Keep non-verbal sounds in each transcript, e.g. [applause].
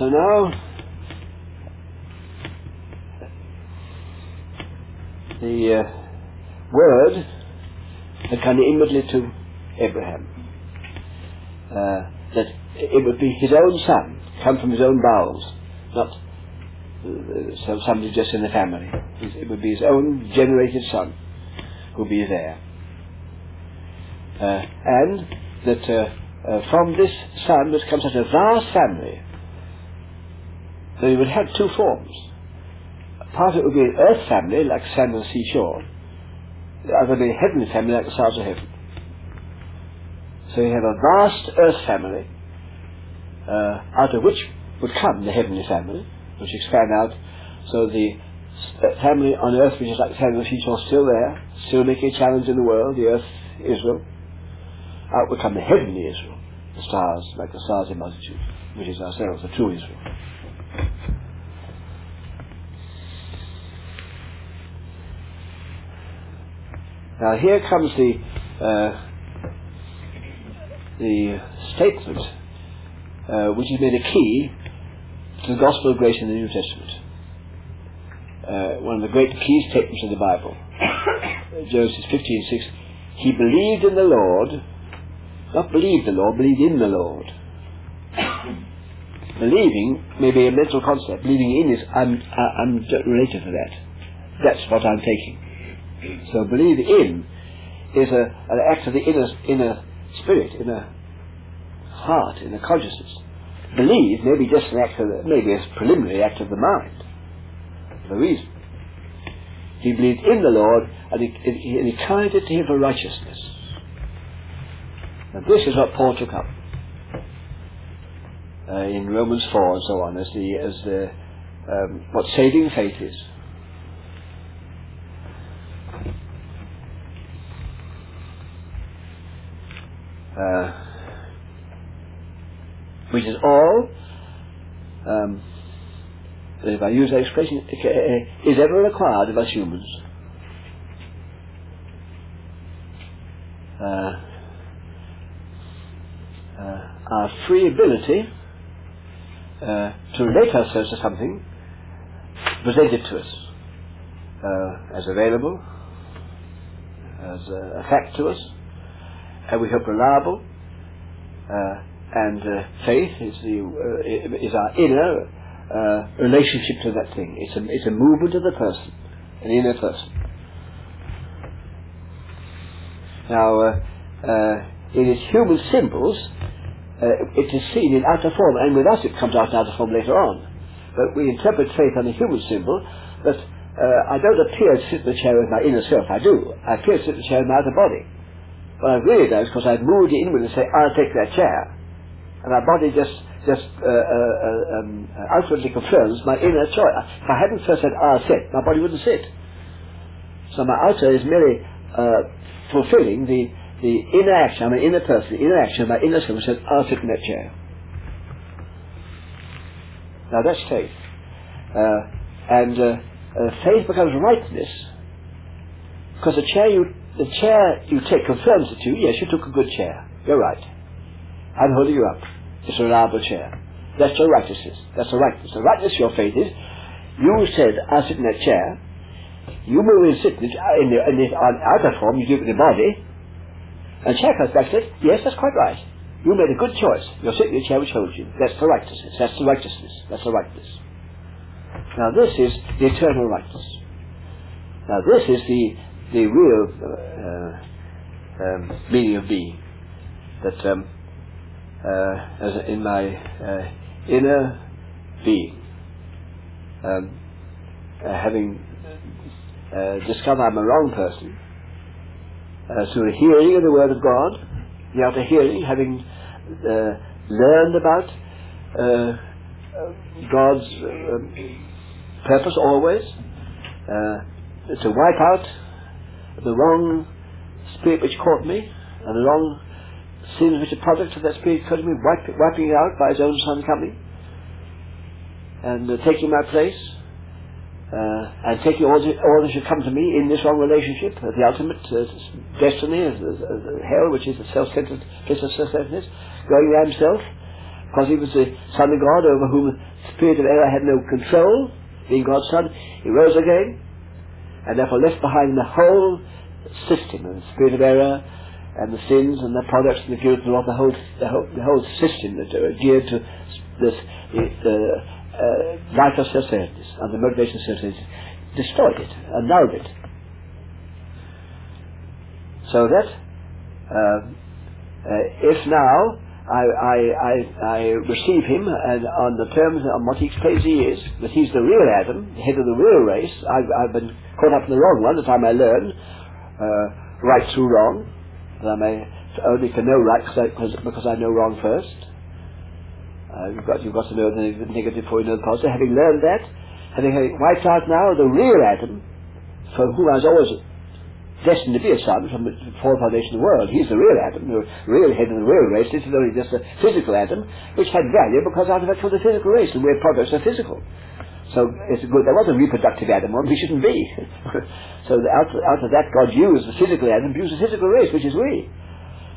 So now, the uh, word had come immediately to Abraham. Uh, that it would be his own son, come from his own bowels, not uh, somebody just in the family. It would be his own generated son who would be there. Uh, and that uh, uh, from this son would come such a vast family that it would have two forms. Part of it would be an earth family, like sand and seashore, the other would be heavenly family, like the stars of heaven. So you have a vast earth family, uh, out of which would come the heavenly family, which expand out. So the family on earth, which is like the sand and seashore, still there, still making a challenge in the world, the earth, Israel. Out would come the heavenly Israel, the stars, like the stars in multitude, which is ourselves, the true Israel. Now here comes the uh, the statement uh, which has made a key to the gospel of grace in the New Testament. Uh, one of the great key statements of the Bible. [coughs] Genesis 15:6. He believed in the Lord, not believed the Lord, believed in the Lord. [coughs] Believing may be a mental concept. Believing in is I'm, I'm related to that. That's what I'm taking. So believe in is a, an act of the inner, inner spirit, inner heart, inner consciousness. Believe may be just an act of the, maybe a preliminary act of the mind, the reason. He believed in the Lord and he, he counted it to him for righteousness. And this is what Paul took up uh, in Romans 4 and so on as the, as the, um, what saving faith is. Uh, which is all, um, if I use that expression, is ever required of us humans. Uh, uh, our free ability uh, to relate ourselves to something presented to us uh, as available, as a fact to us, and we hope reliable. Uh, and uh, faith is the uh, is our inner uh, relationship to that thing. It's a it's a movement of the person, an inner person. Now, uh, uh, in its human symbols, it is seen in outer form, and with us it comes out in outer form later on. But we interpret faith on the human symbol that I don't appear to sit in the chair with my inner self. I do. I appear to sit in the chair with my outer body. What I've really done is because I've moved it inward and say, I'll take that chair. And my body just just uh, uh, um, outwardly confirms my inner choice. If I hadn't first said, I'll sit, my body wouldn't sit. So my outer is merely uh, fulfilling the, the inner action, I'm an inner person, the inner action, my inner self says, I'll sit in that chair. Now that's faith. Uh, and uh, uh, faith becomes rightness because the chair you the chair you take confirms it to you. Yes, you took a good chair. You're right. I'm holding you up. It's a reliable chair. That's your righteousness. That's the righteousness. The righteousness your faith is, you said, I sit in that chair. You move and sit in, in the, in the outer form, you give it the body, and chair comes back and says, yes, that's quite right. You made a good choice. You're sitting in the chair which holds you. That's the righteousness. That's the righteousness. That's the rightness. Now this is the eternal rightness. Now this is the, the real uh, um, meaning of being. That um, uh, as in my uh, inner being, um, uh, having discovered I'm a wrong person, through the hearing of the Word of God, the outer hearing, having learned about God's purpose always, to wipe out the wrong spirit which caught me and the wrong sins which are product of that spirit caught me, wipe, wiping it out by his own son coming and uh, taking my place uh, and taking all, the, all that should come to me in this wrong relationship, uh, the ultimate uh, destiny, uh, hell, which is the self-centered place of self-centeredness, going around himself, because he was the Son of God over whom the spirit of error had no control, being God's Son, he rose again, and therefore left behind the whole system and the spirit of error and the sins and the products and the guilt and all the whole, the whole, the whole system that are geared to this, the, uh, life of self-centeredness and the motivation of self-centeredness, destroyed it, annulled it. So that um, uh, if now I, I, I, I receive him and on the terms on what he explains he is, that he's the real Adam, head of the real race. I've, I've been caught up in the wrong one, that I may learn uh, right through wrong, that I may only to know right because, because I know wrong first. Uh, you've, got, you've got to know the negative before you know the positive. Having learned that, having wiped out now the real Adam, for whom I was always destined to be a son from the foundation of the world. He's the real Adam, the real head of the real race. This is only just a physical Adam, which had value because out of it comes the physical race, and we're products of physical. So it's good. There was a reproductive Adam, one we shouldn't be. [laughs] so out, out of that, God used the physical Adam, used the physical race, which is we.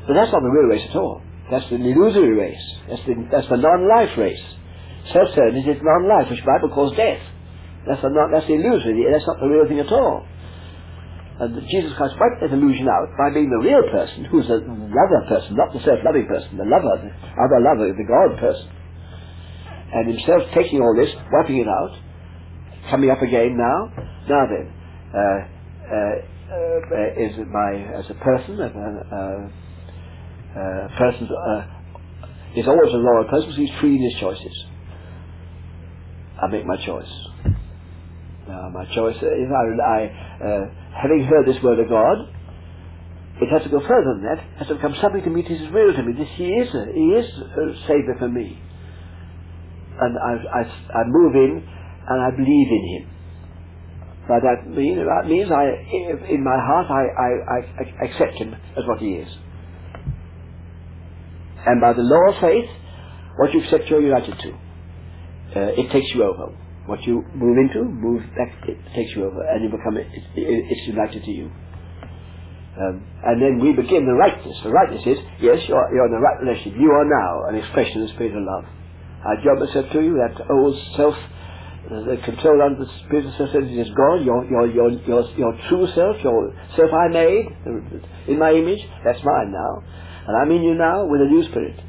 But that's not the real race at all. That's the illusory race. That's the, that's the non-life race. Self-centeredness is non-life, which Bible calls death. That's the, non, that's the illusory. That's not the real thing at all. And Jesus Christ wiped that illusion out by being the real person, who's the lover person, not the self-loving person, the lover, the other lover, the God person. And himself taking all this, wiping it out, coming up again now. Now then, uh, uh, uh, is my, as a person, a, a person is always a loyal person because he's free in his choices. I make my choice. Now, my choice is I, I uh, having heard this word of God, it has to go further than that. It has to become something to me that is real to me. This He is He is a Saviour for me. And I, I, I move in and I believe in Him. By that mean that means I in my heart I, I, I accept Him as what He is. And by the law of faith, what you accept you're united to. Uh, it takes you over. What you move into, move back, it takes you over, and you become, it, it, it's united to you. Um, and then we begin the rightness. The rightness is, yes, you're, you're in the right relationship. You are now an expression of the Spirit of love. I job myself to you, that old self, the control under the Spirit of self is gone. Your, your, your, your, your true self, your self I made, in my image, that's mine now. And I'm in you now with a new spirit.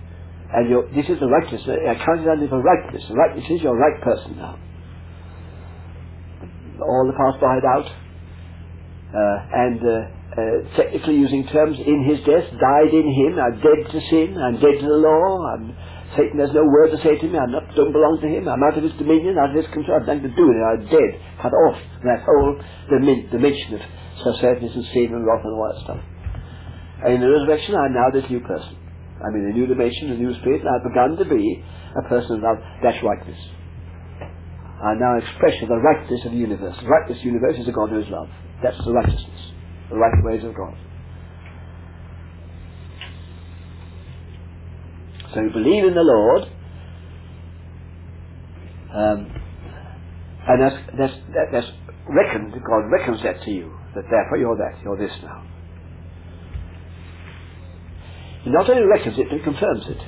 And your, this is the righteousness. I count it under the rightness. The rightness is your right person now all the past blotted out, uh, and uh, uh, technically using terms, in his death, died in him, I'm dead to sin, I'm dead to the law, I'm, Satan has no word to say to me, I don't belong to him, I'm out of his dominion, out of his control, I've nothing to do with it, I'm dead, cut off that whole dimension of self-centeredness and sin and wrath and all that stuff. And in the resurrection, I'm now this new person. I'm in a new dimension, a new spirit, and I've begun to be a person of that rightness are now expression of the rightness of the universe. The rightness of the universe is a God who is love. That's the righteousness, the right ways of God. So you believe in the Lord, um, and that's, that's, that, that's reckoned, God reckons that to you, that therefore you're that, you're this now. He not only reckons it, but confirms it.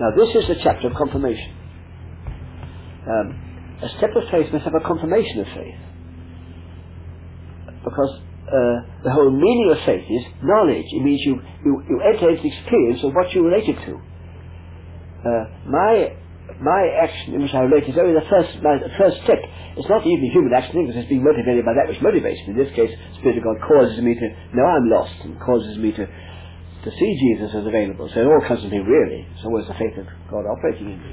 Now this is the chapter of confirmation um, a step of faith must have a confirmation of faith. Because uh, the whole meaning of faith is knowledge. It means you, you, you enter into experience of what you related to. Uh, my my action in which I relate is only the first my, the first step. It's not even human action because it's being motivated by that which motivates me. In this case, the Spirit of God causes me to know I'm lost and causes me to to see Jesus as available. So it all comes from Him really. It's always the faith of God operating in me.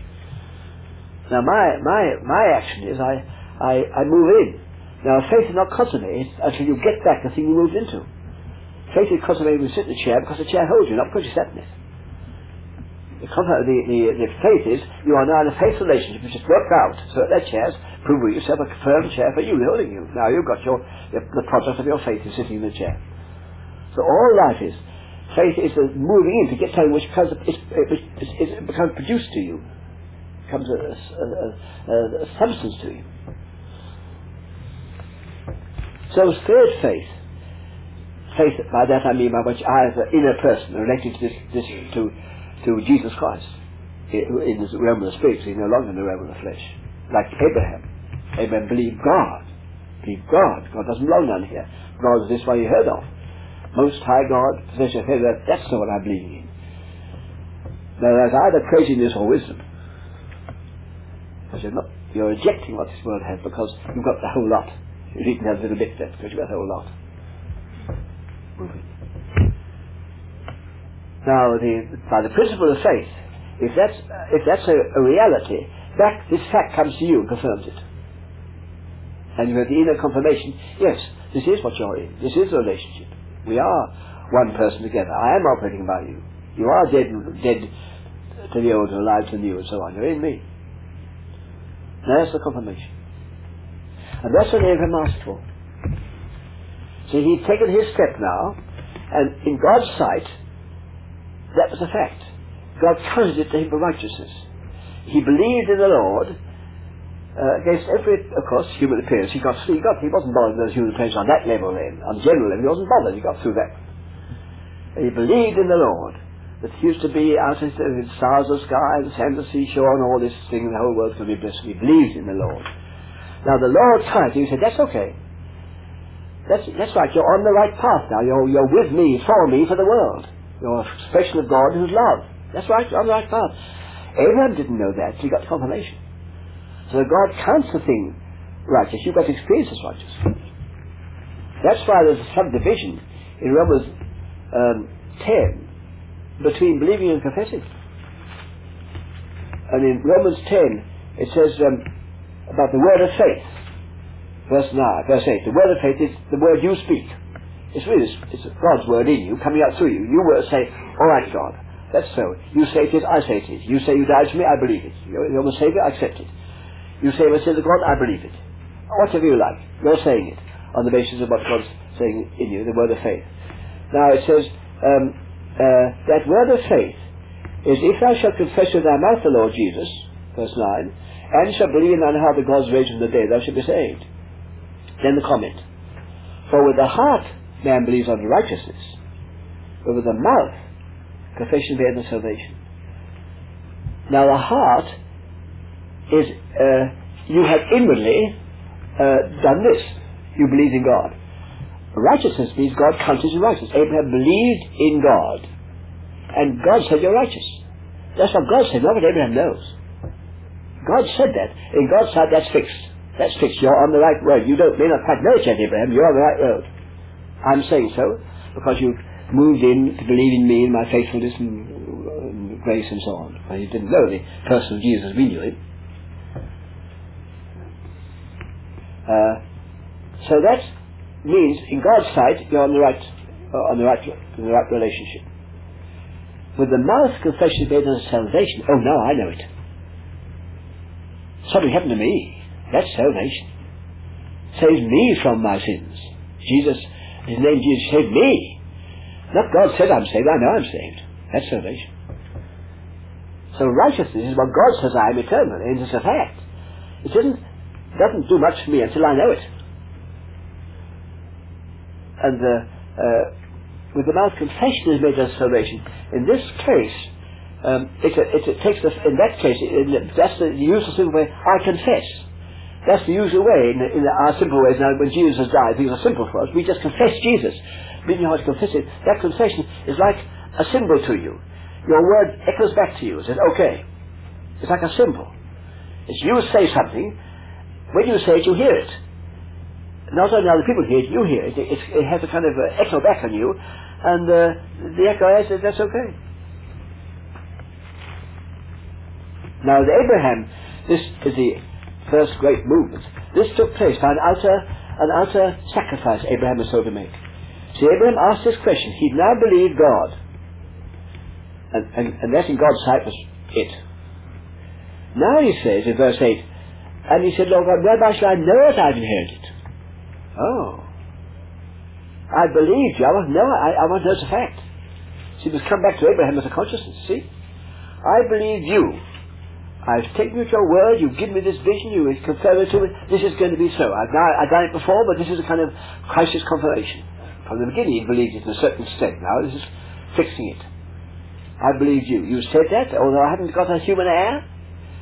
Now my, my, my action is I, I, I move in. Now faith is not consummated until you get back the thing you moved into. Faith is consummated when you sit in the chair because the chair holds you, not because you sat in it. The, the, the, the faith is you are now in a faith relationship which is worked out so that chair's proving yourself a firm chair for you, holding you. Now you've got your, the product of your faith is sitting in the chair. So all life is, faith is the moving in to get something which becomes, it, becomes produced to you comes a, a, a, a substance to you. So third faith, faith by that I mean by which I as an inner person relating to this, this to to Jesus Christ. in the realm of the spirit, he's no longer in the realm of the flesh. Like Abraham. Abraham believed God. Believe God. God doesn't belong down here. God is this one you heard of. Most High God, possessor of heaven, that's the one I believe in. Now that's either craziness or wisdom. Because you're not, you're rejecting what this world has because you've got the whole lot. You didn't have a little bit left because you've got the whole lot. Now, the, by the principle of faith, if that's, if that's a, a reality, that, this fact comes to you and confirms it. And you have the inner confirmation, yes, this is what you're in. This is the relationship. We are one person together. I am operating by you. You are dead, dead to the old and alive to the new and so on. You're in me. That's the confirmation. And that's what Abraham asked for. So he'd taken his step now, and in God's sight, that was a fact. God counted it to him for righteousness. He believed in the Lord uh, against every, of course, human appearance. He got, he got, he wasn't bothered with those human appearances on that level then, on general level. He wasn't bothered. He got through that. And he believed in the Lord that he used to be out in the stars of sky, the sands of seashore, and all this thing, the whole world could be blessed. He believed in the Lord. Now the Lord tried. He said, "That's okay. That's that's right. You're on the right path now. You're you're with me, for me, for the world. You're an expression of God who's love. That's right. You're on the right path." Abraham didn't know that. He got confirmation. So God counts the thing righteous. You've got to experience as righteous. That's why there's a subdivision in Romans um, 10 between believing and confessing. And in Romans 10, it says um, about the word of faith. Verse 9, verse 8. The word of faith is the word you speak. It's really it's God's word in you, coming out through you. You will say, All right, God, that's so. You say it is, I say it is. You say you died for me, I believe it. You're, you're the Savior, I accept it. You say sins of God, I believe it. Whatever you like, you're saying it on the basis of what God's saying in you, the word of faith. Now it says um, uh, that word of faith is if thou shalt confess with thy mouth the Lord Jesus, verse 9, and shalt believe in thine heart that God's raised from the dead, thou shalt be saved. Then the comment. For with the heart man believes unto righteousness, but with the mouth confession made unto salvation. Now the heart is uh, you have inwardly uh, done this. You believe in God. Righteousness means God counts you righteous. Abraham believed in God, and God said you're righteous. That's what God said, not what Abraham knows. God said that. In God's sight, that's fixed. That's fixed. You're on the right road. You don't may not quite know it yet, Abraham. You're on the right road. I'm saying so because you've moved in to believe in me and my faithfulness and, grace and so on. Well, you didn't know the person of Jesus. We knew him. Uh, so that means, in God's sight, you're on the right, uh, on the right, in the right relationship. With the mouth, confession is made salvation. Oh, now I know it. Something happened to me. That's salvation. Saves me from my sins. Jesus, His name Jesus saved me. Not God said I'm saved. I know I'm saved. That's salvation. So righteousness is what God says I am eternal, and it's a fact. It doesn't doesn't do much for me until I know it. And uh, uh, with the mouth, confession is made as salvation. In this case, um, it, takes the, in that case, that's the usual simple way. I confess. That's the usual way in, in our simple ways. Now, when Jesus died, these are simple for us. We just confess Jesus. Meaning how to confess it. That confession is like a symbol to you. Your word echoes back to you. It says, okay. It's like a symbol. It's you say something, when you say it, you hear it. Not only other people hear it, you hear it. It, it, it has a kind of uh, echo back on you, and uh, the echo says that's okay. Now, Abraham, this is the first great movement. This took place by an outer, an outer sacrifice Abraham was so to make. See, Abraham asked this question. He now believed God. And, and, and that in God's sight was it. Now he says in verse 8, and he said, Lord God, whereby shall I know that I've inherited? Oh. I believed you. I want to know. I, I want to know it's a fact. See, must come back to Abraham as a consciousness. See? I believe you. I've taken you at your word. You've given me this vision. You've confirmed it to me. This is going to be so. I've, now, I've done it before, but this is a kind of crisis confirmation. From the beginning, he believed it in a certain extent. Now, this is fixing it. I believed you. You said that, although I haven't got a human heir.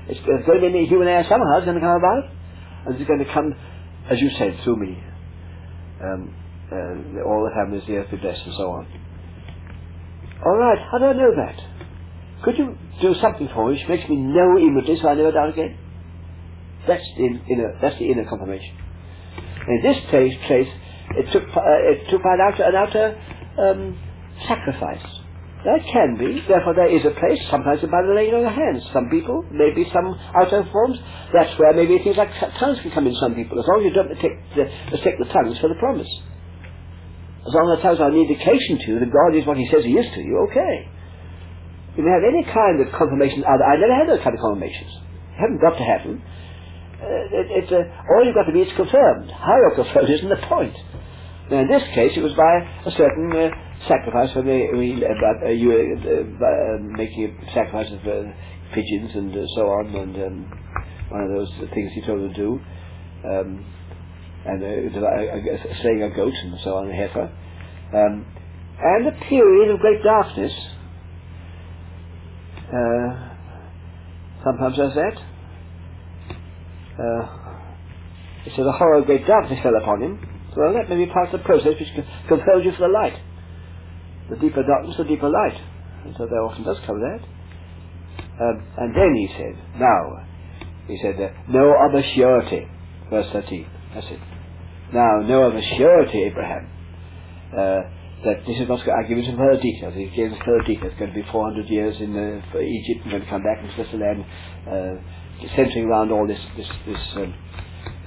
It's, there's going to be a human heir somehow. It's going to come about. And it's going to come, as you said, through me. Um, uh, all that happens the earth be blessed and so on. All right, how do I know that? Could you do something for me which makes me know immediately so I never doubt again? That's the inner, that's the inner confirmation. In this place, place it took, uh, it took an outer, an outer um, sacrifice. That can be. Therefore, there is a place, sometimes by the laying on the hands. Some people, maybe some outer forms, that's where maybe things like tongues can come in some people, as long as you don't take the, mistake the tongues for the promise. As long as the tongues are an indication to you that God is what He says He is to you, okay. You may have any kind of confirmation. I never had those kind of confirmations. You haven't got to them. Uh, it, it, uh, all you've got to be is confirmed. How you're confirmed isn't the point. Now, in this case, it was by a certain uh, sacrifice when they we, uh, you uh, uh, making a sacrifice of uh, pigeons and uh, so on, and um, one of those things he told them to do, um, and uh, slaying a goat and so on, a heifer, um, and a period of great darkness. Uh, sometimes does that. Uh, so the horror of great darkness fell upon him. Well, that may be part of the process which compels you for the light the deeper darkness, the deeper light. And so there often does come that. Um, and then he said, now, he said, no other surety, verse 13, that's it. Now, no other surety, Abraham, uh, that this is not, I give you some further details, he gave us further details, it's going to be 400 years in uh, Egypt, and to come back and Switzerland, the uh, centering around all this, this, this, um,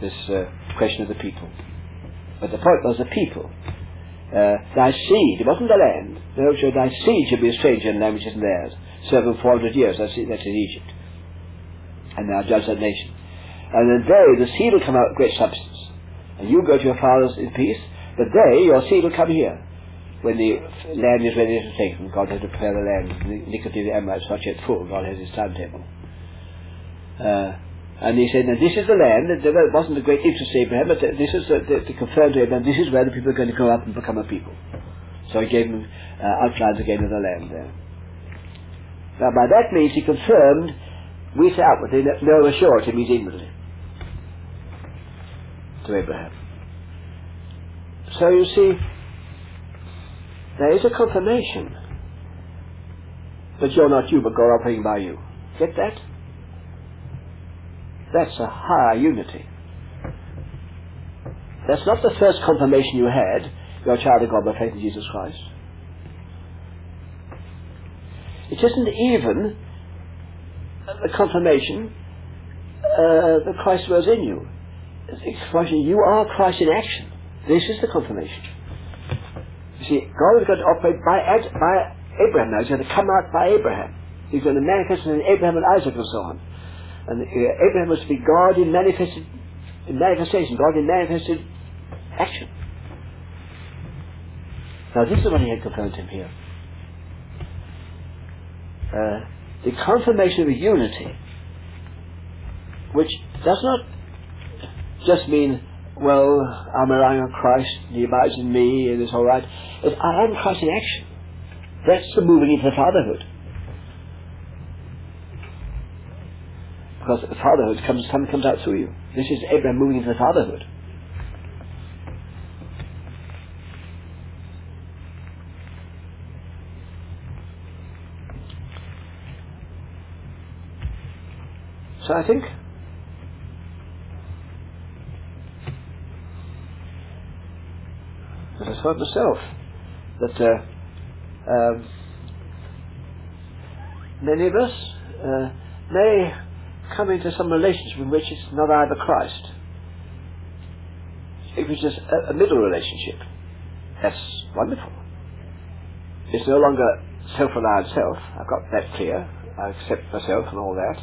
this uh, question of the people. But the point was the people uh, thy seed, it wasn't the land, no, so thy seed should be a stranger in the which isn't theirs. Them 400 years, that's, that's in Egypt. And now judge that nation. And then they, the seed will come out with great substance. And you go to your fathers in peace, but they, your seed will come here. When the land is ready to take them, God has to prepare the iniquity of the Amorites not yet full, God has his timetable. Uh, and he said, now this is the land, there wasn't a great interest to Abraham, but this is the, the, the confirmed to Abraham, this is where the people are going to grow up and become a people. So he gave him uh, outlines again of the land there. Now by that means he confirmed, we say outwardly, no assurity means inwardly to Abraham. So you see, there is a confirmation that you're not you, but God operating by you. Get that? That's a higher unity. That's not the first confirmation you had, you're a child of God by faith in Jesus Christ. It isn't even the confirmation uh, that Christ was in you. It's confirmation you are Christ in action. This is the confirmation. You see, God is going to operate by, by Abraham now. He's going to come out by Abraham. He's going to manifest in Abraham and Isaac and so on. And uh, Abraham was to be God in manifested in manifestation, God in manifested action. Now this is what he had confirmed him here. Uh, the confirmation of a unity, which does not just mean, well, I'm relying on Christ, He abides in me, and it's all right. It's, I am Christ in action. That's the moving into fatherhood. because fatherhood comes, comes out through you. This is Abraham moving into fatherhood. So I think I thought myself that uh, um, many of us uh, may come into some relationship in which it's not either Christ. It was just a, a middle relationship. That's wonderful. It's no longer self-reliant self. I've got that clear. I accept myself and all that.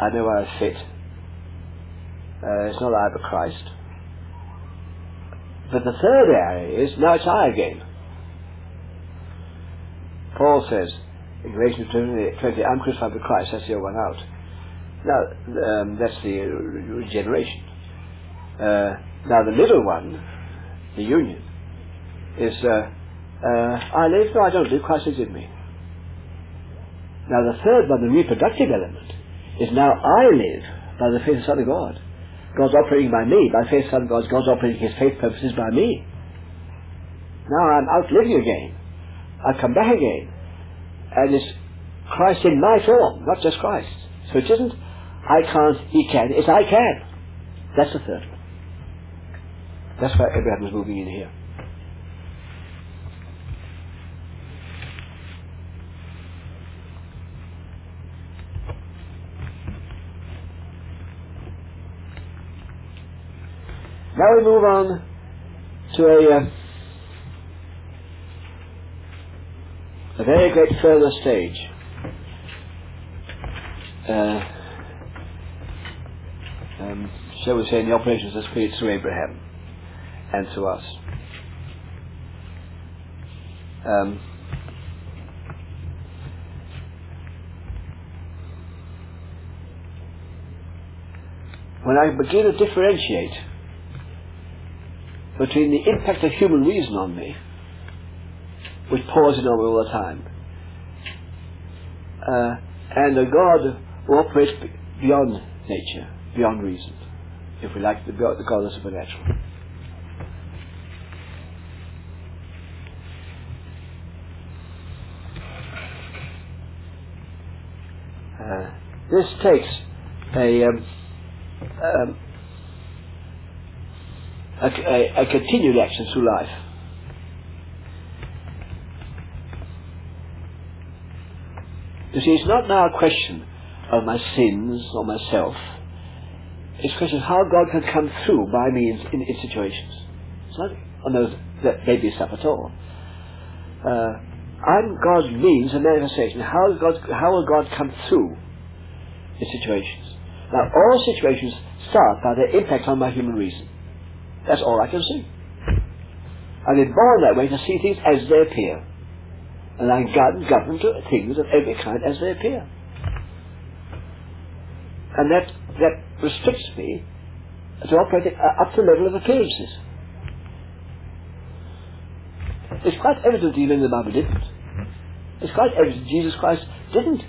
I know where I fit. Uh, it's not but Christ. But the third area is now it's I again. Paul says in Galatians 20, I'm crucified with Christ, that's the old one out. Now, um, that's the regeneration. Uh, now, the middle one, the union, is uh, uh, I live, no, I don't live, Christ lives in me. Now the third one, the reproductive element, is now I live by the faith of the Son of God. God's operating by me, by faith Son of God, God's operating His faith purposes by me. Now I'm out living again. I've come back again. And it's Christ in my form, not just Christ. So it isn't I can't, He can, it's I can. That's the third one. That's why Abraham was moving in here. Now we move on to a, uh, a very great further stage. Uh, um, shall we say, in the operations of the Spirit through Abraham and to us. Um, when I begin to differentiate between the impact of human reason on me, which pours in on me all the time, uh, and a God who operates beyond nature, beyond reason, if we like, the, the God of supernatural. Uh, this takes a um, um, a, a, a continued action through life. You see, it's not now a question of my sins or myself. It's a question of how God can come through by me in, in, in situations. It's not on those that baby stuff at all. Uh, I'm God's means of manifestation. How, God, how will God come through in situations? Now, all situations start by their impact on my human reason. That's all I can see. I've been born that way to see things as they appear. And I'm governed, governed to things of every kind as they appear. And that, that restricts me to operate uh, up to the level of appearances. It's quite evident even the Bible didn't. It's quite evident Jesus Christ didn't,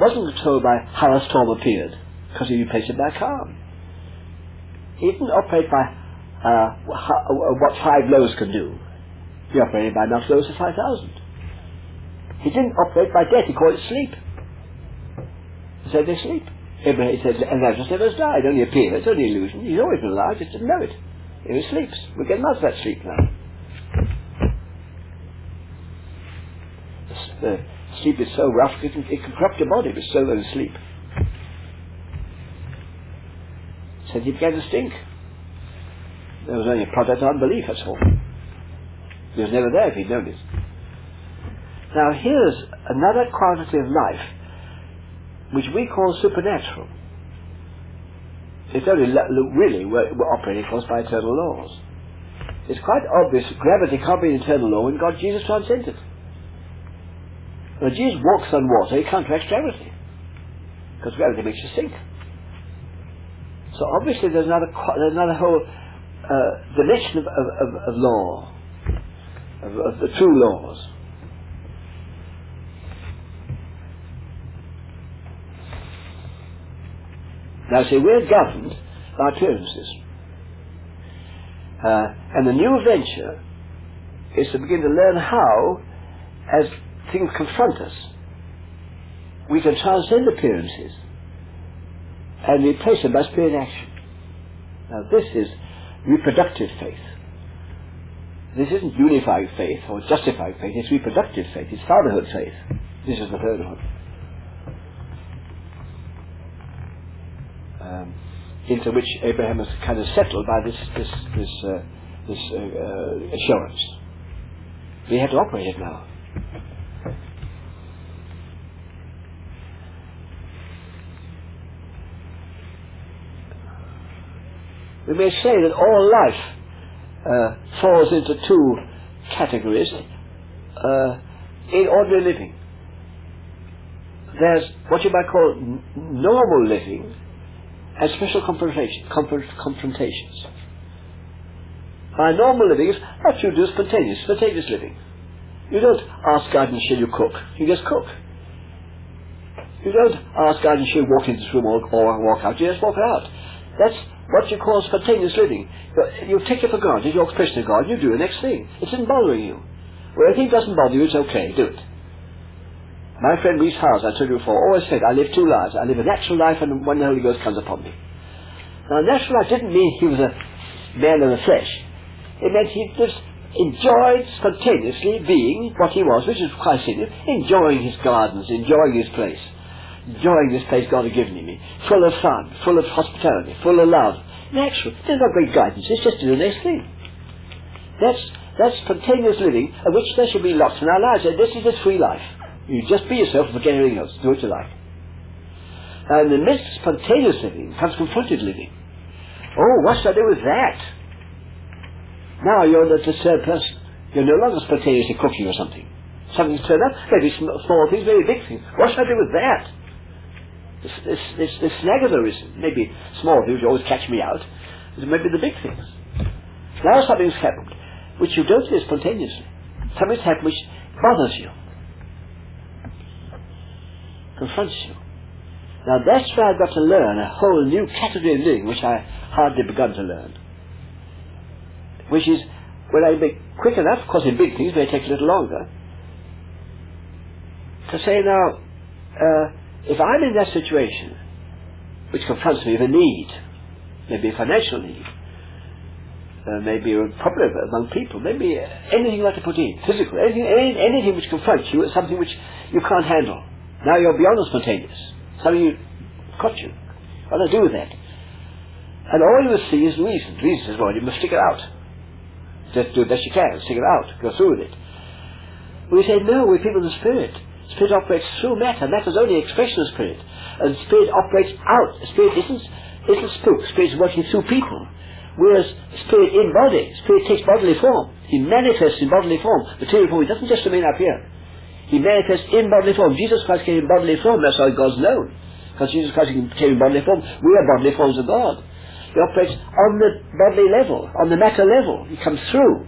wasn't told by how a storm appeared, because he replaced it by calm. He didn't operate by uh, uh, what five loaves can do. He operated by enough loaves for 5,000. He didn't operate by death, he called it sleep. He said they sleep. Abraham said, Lazarus never has died, only appeared, it's only illusion. He's always been alive, just didn't know it. He sleeps. We're getting out of that sleep now. The sleep is so rough, it can, it can corrupt your body, but so does sleep. Said he began to stink. There was only a product of unbelief, that's all. He was never there if he'd known it. Now here's another quality of life which we call supernatural. It's only really operating, of course, by eternal laws. It's quite obvious gravity can't be an eternal law when God Jesus transcended. When Jesus walks on water, he counteracts gravity. Because gravity makes you sink. So obviously there's another, there's another whole uh, dimension of, of, of, law, of, of the true laws. Now, see, we're governed by appearances. Uh, and the new venture is to begin to learn how, as things confront us, we can transcend appearances and replace them by spirit action. Now, this is reproductive faith. This isn't unified faith or justified faith, it's reproductive faith, it's fatherhood faith. This is the third one. Um, into which Abraham has kind of settled by this this this uh, this uh, uh, assurance. We have to operate it now. We may say that all life uh, falls into two categories uh, in ordinary living. There's what you might call n- normal living and special confrontation, confrontations. By normal living, what you do is spontaneous, spontaneous living. You don't ask God, shall you cook? You just cook. You don't ask God and you walk into this room or, or walk out. You just walk out. That's what you call spontaneous living. You take it for granted, you're your expression of God, you do the next thing. It's not bothering you. Where anything doesn't bother you, it's okay, do it. My friend Rees Howells, I told you before, always said, I live two lives. I live a natural life and when the Holy Ghost comes upon me. Now, natural life didn't mean he was a man of the flesh. It meant he just enjoyed spontaneously being what he was, which is in him, enjoying his gardens, enjoying his place enjoying this place God has given me, full of fun, full of hospitality, full of love. Natural. There's no great guidance. It's just to do the next thing. That's that's spontaneous living, of which there should be lots in our lives. And this is a free life. You just be yourself and forget everything else. Do what you like. And in the midst of spontaneous living comes confronted living. Oh, what should I do with that? Now you're the third person. You're no longer spontaneously cooking or something. Something's turned up, maybe small things, maybe big things. What should I do with that? This, this, this, this Snagotherism, maybe small things, you always catch me out, maybe the big things. Now something's happened, which you don't do spontaneously. Something's happened which bothers you, confronts you. Now that's where I've got to learn a whole new category of living, which I hardly begun to learn. Which is, when I make quick enough, of course in big things may take a little longer, to say now, uh, if I'm in that situation, which confronts me with a need, maybe a financial need, uh, maybe a problem among people, maybe anything you like to put in, physical, anything, any, anything which confronts you is something which you can't handle. Now you're beyond the spontaneous. Something you caught you. What do I do with that? And all you will see is reason. Reason says, well, you must stick it out. Just do the best you can, stick it out, go through with it. We say, no, we're people the Spirit. Spirit operates through matter. Matter is only expression of spirit. And spirit operates out. Spirit isn't, isn't spook. Spirit is working through people. Whereas spirit in body, spirit takes bodily form. He manifests in bodily form. Material form. He doesn't just remain up here. He manifests in bodily form. Jesus Christ came in bodily form. That's how God's known. Because Jesus Christ came in bodily form. We are bodily forms of God. He operates on the bodily level, on the matter level. He comes through.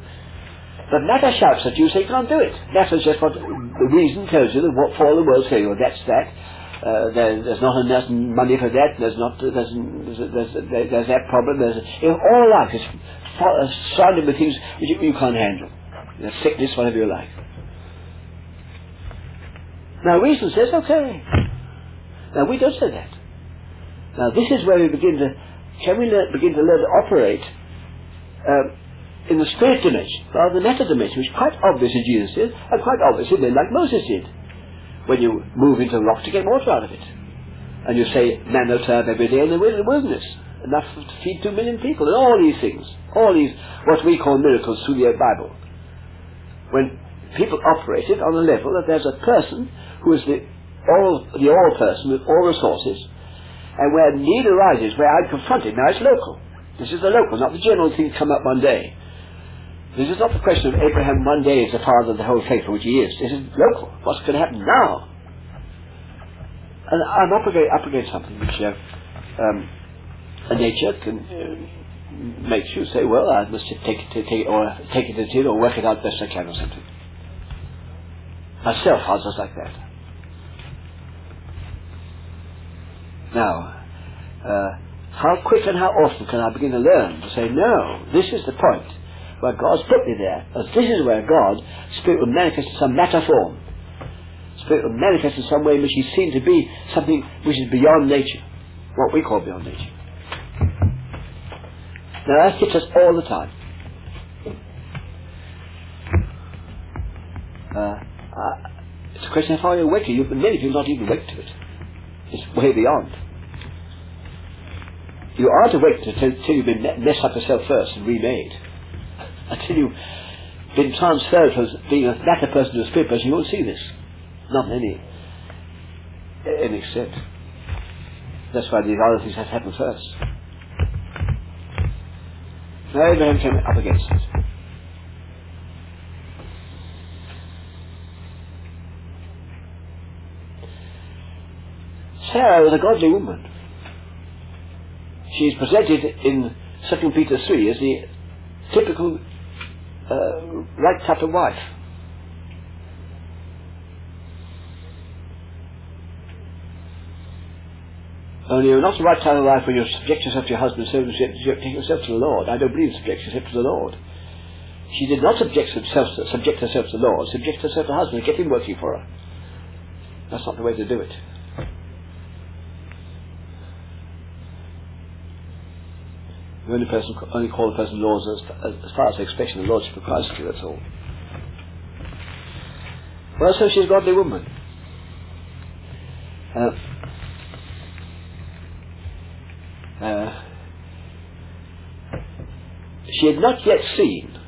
But matter shouts at you, so you can't do it. Matter's just what the reason tells you, that what for the world tell you, that's that. Uh, there, there's not enough money for that, there's not, there's, there's, there's, there's that problem, there's, you know, all life is uh, surrounded with things which you, can't handle. Know, sickness, whatever you like. Now reason says, okay. Now we don't say that. Now this is where we begin to, can we begin to learn to operate um, in the spirit dimension rather than the matter dimension, which quite obvious in Jesus did, and quite obvious in men like Moses did. When you move into a rock to get water out of it. And you say, man will turn every day in the wilderness. Enough to feed two million people, and all these things. All these, what we call miracles through the Bible. When people operate it on a level that there's a person who is the all, the all person with all resources, and where need arises, where I'm confronted, now it's local. This is the local, not the general thing come up one day. This is not the question of Abraham one day is the father of the whole faith, which he is. This is local. What's going to happen now? And I'm up against, up against something which uh, um, a nature can uh, makes you say, well, I must take it, take it, or take it to or work it out best I can, or something. Myself, I was just like that. Now, uh, how quick and how often can I begin to learn to say, no, this is the point where God's put me there. As this is where God, Spirit will manifest in some matter form. Spirit will manifest in some way in which He's seen to be something which is beyond nature. What we call beyond nature. Now that hits us all the time. Uh, uh, it's a question of how you're awake to it. Many people not even awake to it. It's way beyond. You aren't awake to until you've been messed up yourself first and remade until you've been transferred from being a matter person to a spirit person, you won't see this. Not eh, in any, any extent. That's why these other things have to happen first. Now Abraham came up against it. Sarah was a godly woman. She is presented in 2 Peter 3 as the typical uh, right type of wife. Only you're not the right time of life when you subject yourself to your husband, so you subject yourself to the Lord. I don't believe subject yourself to the Lord. She did not subject herself, subject herself to the Lord, subject herself to her husband and get him working for her. That's not the way to do it. The only person only call the person Lord as, as far as the expression of Lordship of Christ to, that's all. Well, so she's a godly woman. Uh, uh, she had not yet seen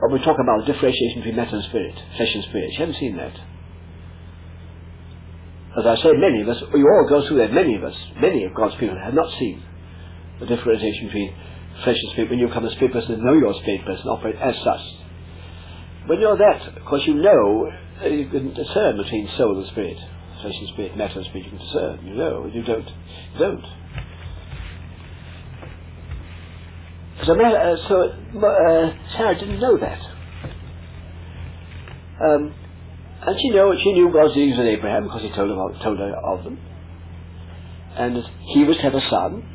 what we talk about the differentiation between matter and spirit, flesh and spirit. She hadn't seen that. As I say, many of us, you all go through that, many of us, many of God's people have not seen the differentiation between flesh and spirit. When you become a spirit person and know you're a spirit person, operate as such. When you're that, of course you know, uh, you can discern between soul and spirit, flesh and spirit, matter and spirit, you can discern, you know, you don't, you don't. So, uh, so uh, Sarah didn't know that. Um, and she knew, she knew God's dealings with Abraham because he told her, told her of them. And he was to have a son,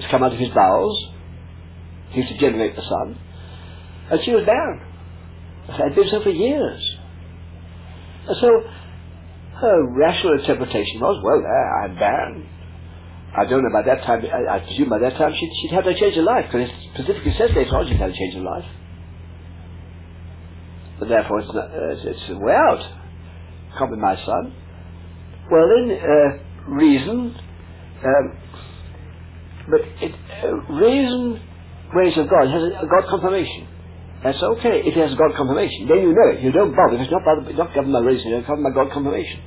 has come out of his bowels. He was to generate the son. And she was barren. Had been so for years. And so her rational interpretation was, well, I'm barren. I don't know, by that time, I, I presume by that time she'd, she'd had a change of life, because it specifically says later on she'd had a change of life. But therefore it's, not, uh, it's, it's way out. Can't be my son. Well then, uh, reason, um, but it, uh, reason, ways of God, has God confirmation. That's okay if it has God confirmation. Then you know it. You don't bother. It's not, bothered, not governed by reason, it's governed by God confirmation.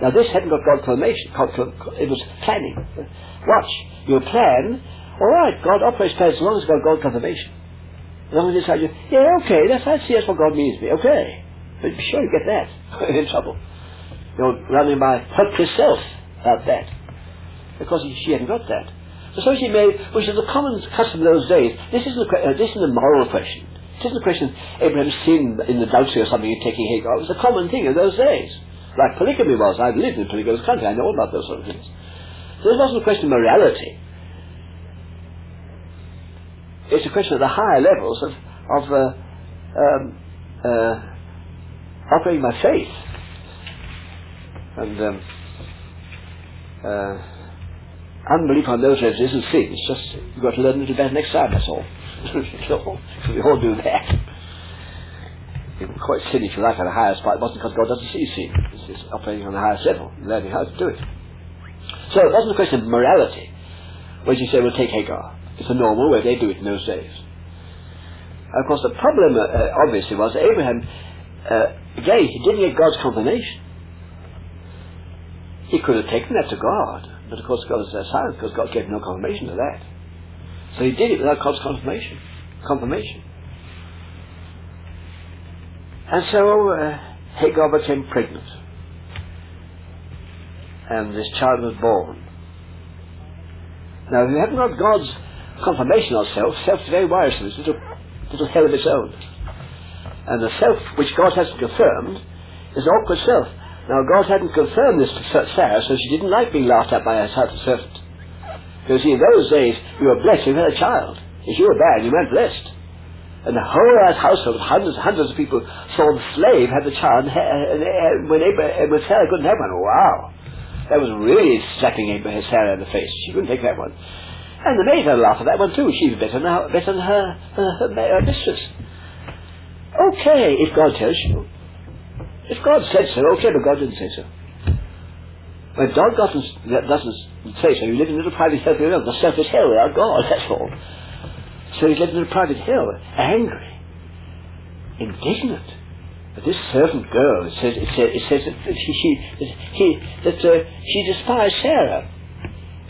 Now this hadn't got God confirmation. It was planning. Watch. You plan. All right. God operates plans as long as it's got God confirmation. As long as it's like, yeah, okay, that's, I see that's what God means me. Okay. But be sure you get that. [laughs] in trouble. You're running by helpless self about that. Because she hadn't got that. So made, which is a common custom in those days. This isn't a, uh, this isn't a moral question. This isn't a question of Abraham sinned in the adultery or something in taking Hagar. It was a common thing in those days. Like polygamy was. I've lived in polygamous country. I know all about those sort of things. So this wasn't a question of morality. It's a question of the higher levels of, of uh, um, uh, operating by faith. And um, uh, unbelief on those levels isn't sin. It's just you've got to learn a little better next time, that's all. [laughs] [laughs] we all do that. You can quite sin if you like on the highest part. It wasn't because God doesn't see sin. It's, it's operating on the highest level, learning how to do it. So it wasn't a question of morality, which you say, well, take Hagar. It's a normal way they do it in those days. And of course, the problem, uh, uh obviously, was Abraham, uh, again, he didn't get God's confirmation. He could have taken that to God, but of course God was uh, silent because God gave no confirmation to that. So he did it without God's confirmation. Confirmation. And so uh, Hagar became pregnant. And this child was born. Now, if you haven't got God's confirmation of self, self is very worrisome. It's a little, little hell of its own. And the self which God hasn't confirmed is awkward self. Now, God hadn't confirmed this to Sarah, so she didn't like being laughed at by her servant. Because in those days, you were blessed if you had a child. If you were bad, you weren't blessed. And the whole household, hundreds and hundreds of people, saw the slave had the child, and when, Abraham, when Sarah couldn't have one. Wow. That was really slapping Abraham, Sarah in the face. She couldn't take that one. And the maid had a laugh at that one too. She was better her, better than her, her, her, her mistress. Okay, if God tells you. If God said so, okay, but God didn't say so. When God doesn't, doesn't say so, you live in a little private your own. The self is hell without God, that's all. So he's living in a private hell, angry, indignant. But this servant girl, it says, it says, it says that she, she, he, that uh, she despised Sarah.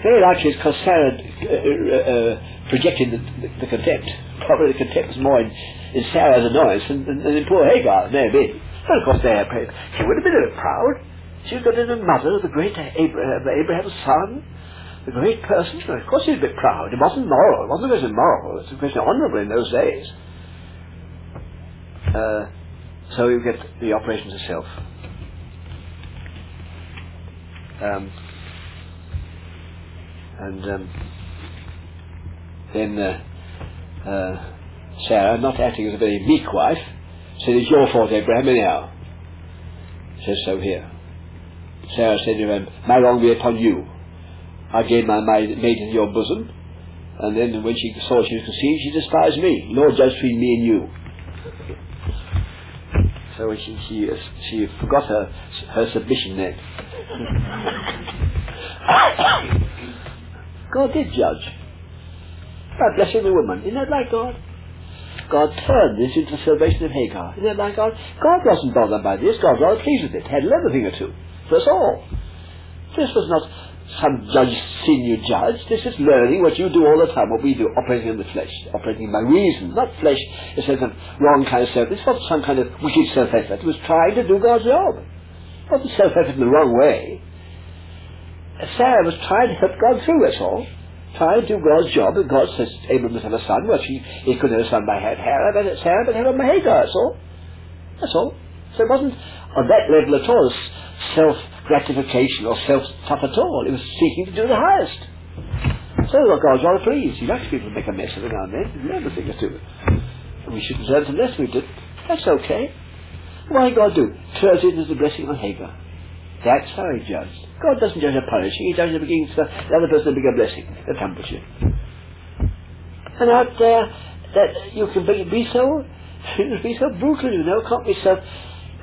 Very likely it's because Sarah uh, uh, uh, projected the, the, the, contempt. Probably the contempt was more in, in Sarah's annoyance than, than, than in poor Hagar, maybe. But of course they She would have been a bit proud. She was the mother of the great Abraham, Abraham's son the great person. Of course he's a bit proud. It wasn't moral. It wasn't a question moral. It's a question honourable in those days. Uh, so you get the operations itself. Um, And um, then uh, uh, Sarah, not acting as a very meek wife, said, It's your fault, Abraham, anyhow. Says so here. Sarah said to him, My wrong be upon you. I gave my maid into your bosom, and then when she saw she was conceived, she despised me. Lord, judge between me and you. So she she she forgot her her submission then. [coughs] God did judge by blessing the woman. Isn't that like God? God turned this into the salvation of Hagar. Isn't that like God? God wasn't bothered by this. God was rather pleased with it. Had another thing or two for us all. This was not some judge, senior judge. This is learning what you do all the time, what we do, operating in the flesh, operating by reason, not flesh in a sense of wrong kind of self. It's not some kind of wicked self-effort. It was trying to do God's job. Not the self-effort in the wrong way. Sarah was trying to help God through it all. Trying to do God's job, and God says Abraham must have a son. Well, she, he could have a son by Sarah, but Sarah, but have a by Hagar, that's all. That's all. So it wasn't on that level at all self gratification or self-stuff at all. It was seeking to do the highest. So well, God's rather pleased. He likes people to make a mess of it now and then. Think or two. And we shouldn't learn unless we did. That's okay. Why God do? Turns it as a blessing on Hagar. That's how he judged. God doesn't judge a punishing, he judges against the, the other person to be a blessing, humbles you. And out there, that you can be, be so, [laughs] be so brutal, you know, can't be so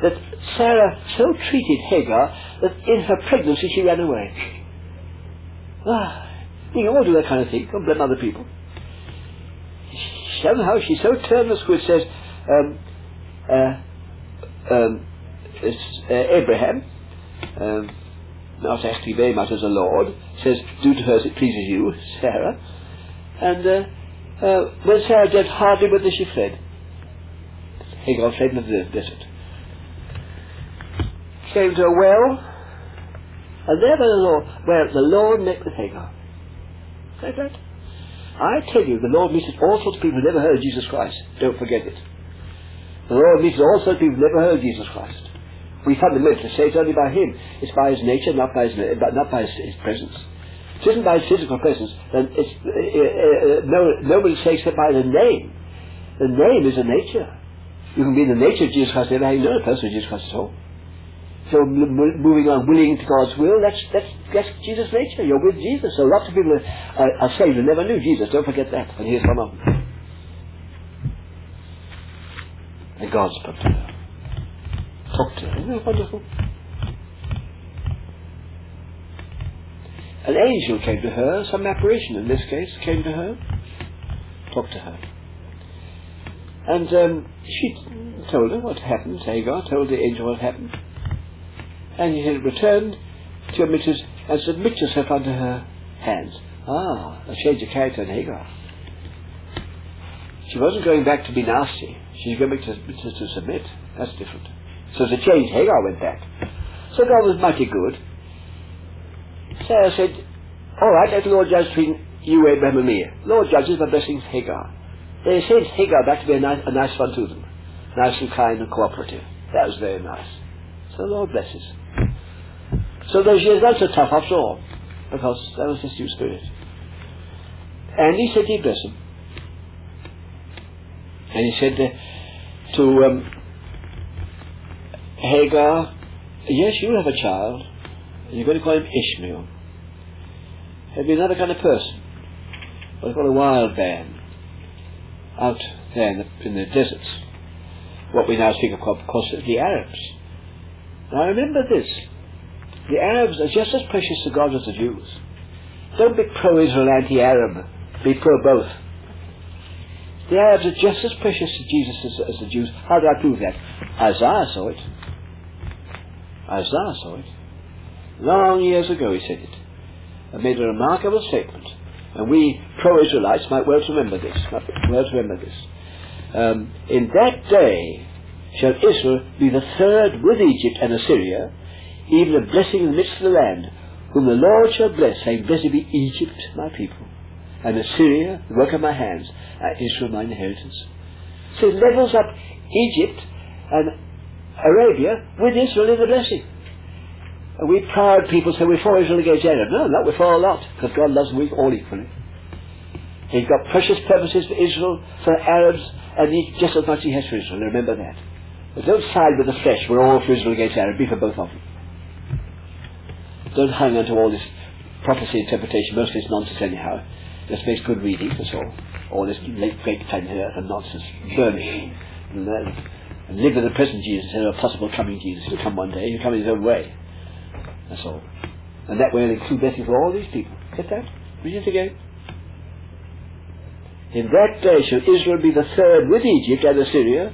that Sarah so treated Hagar that in her pregnancy she ran away. Ah, we all do that kind of thing, don't blame other people. Somehow she so turned the screw, says, um, uh, um, uh, Abraham, um, not actually very much as a lord, says, do to her as it pleases you, [laughs] Sarah. And uh, uh, when Sarah did hardly whether she fled. Hagar fled into the desert came to a well, and there by the Lord, where the Lord met with Hagar. Say that? I tell you, the Lord meets all sorts of people who never heard of Jesus Christ. Don't forget it. The Lord meets all sorts of people who never heard of Jesus Christ. We fundamentally say it's only by Him. It's by His nature, not by His, not by His, his presence. It isn't by His physical presence, then it's, uh, uh, no, nobody says except by the name. The name is a nature. You can be in the nature of Jesus Christ, never having known a person of Jesus Christ at all. So moving on, willing to God's will, that's, that's, that's Jesus' nature. You're with Jesus. So lots of people are, are saved who never knew Jesus. Don't forget that. And here's one of them. And God spoke Talked to her. Isn't that wonderful? An angel came to her, some apparition in this case, came to her, talked to her. And um, she told her what happened. Hagar told the angel what happened and he had returned to your mistress and submit yourself unto her hands. Ah, a change of character in Hagar. She wasn't going back to be nasty. She's going back to, to, to submit. That's different. So a change. Hagar went back. So God was mighty good. Sarah said, all right, let the Lord judge between you, Abraham, and me. Lord judges by blessing Hagar. They sent Hagar back to be a nice, a nice one to them. Nice and kind and cooperative. That was very nice. So the Lord blesses. So those years not so tough after all, because that was his new spirit. And he said he'd bless him. And he said uh, to um, Hagar, yes, you have a child. You're going to call him Ishmael. He'll be another kind of person. They call a wild man. Out there in the, in the deserts. What we now speak of, of course, the Arabs. Now remember this. The Arabs are just as precious to God as the Jews. Don't be pro-Israel, anti-Arab. Be pro-both. The Arabs are just as precious to Jesus as, as the Jews. How do I prove that? Isaiah saw it. Isaiah saw it. Long years ago he said it. And made a remarkable statement. And we pro-Israelites might well remember this. Might well remember this. Um, in that day shall Israel be the third with Egypt and Assyria even a blessing in the midst of the land, whom the Lord shall bless, saying, Blessed be Egypt, my people, and Assyria, the work of my hands, and Israel, my inheritance. So it levels up Egypt and Arabia with Israel in the blessing. And we proud people say we're for Israel against Arab. No, not we're for a lot, because God loves them all equally. He's got precious purposes for Israel, for Arabs, and he, just as much he has for Israel. Remember that. But don't side with the flesh. We're all for Israel against Arab. Be for both of them. Don't hang on to all this prophecy interpretation. Most of it's nonsense anyhow. Just makes good reading, that's all. All this late great time here and nonsense. Burn it. And, live with the present Jesus instead of a possible coming Jesus. He'll come one day. He'll come in his own way. That's all. And that way it'll include blessing for all these people. Get that? Read it again. In that day shall Israel be the third with Egypt and Assyria,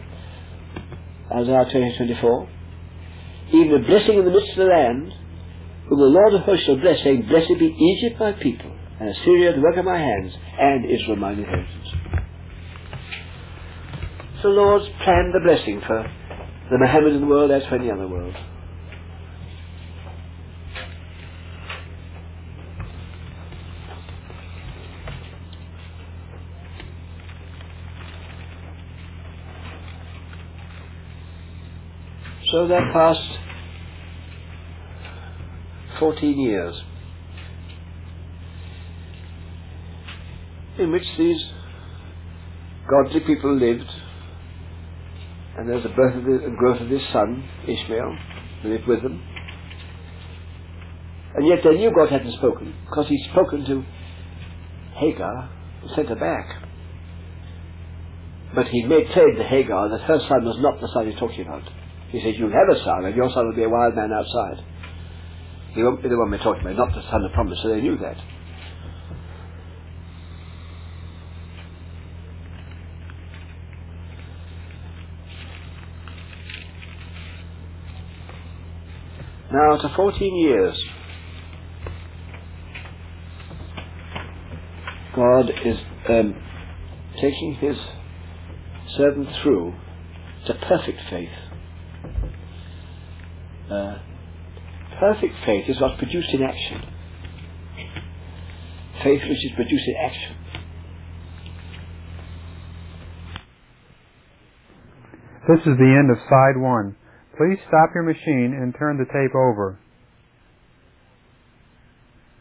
Isaiah twenty-four. even a blessing in the midst of the land, whom the Lord of hosts shall bless, saying, Blessed be Egypt my people, and Assyria the work of my hands, and Israel my inheritance. The Lord's planned the blessing for the Mohammedan world as for any other world. So that passed 14 years in which these godly people lived and there's the birth of the, growth of this son, Ishmael, lived with them. And yet they knew God hadn't spoken because he'd spoken to Hagar and sent her back. But he made clear to Hagar that her son was not the son he's talking about. He said, You'll have a son, and your son will be a wild man outside. He won't be the one we're talking about, not the son of promise, so they knew that. After 14 years, God is um, taking his servant through to perfect faith. Uh, perfect faith is what's produced in action. Faith which is produced in action. This is the end of side one. Please stop your machine and turn the tape over.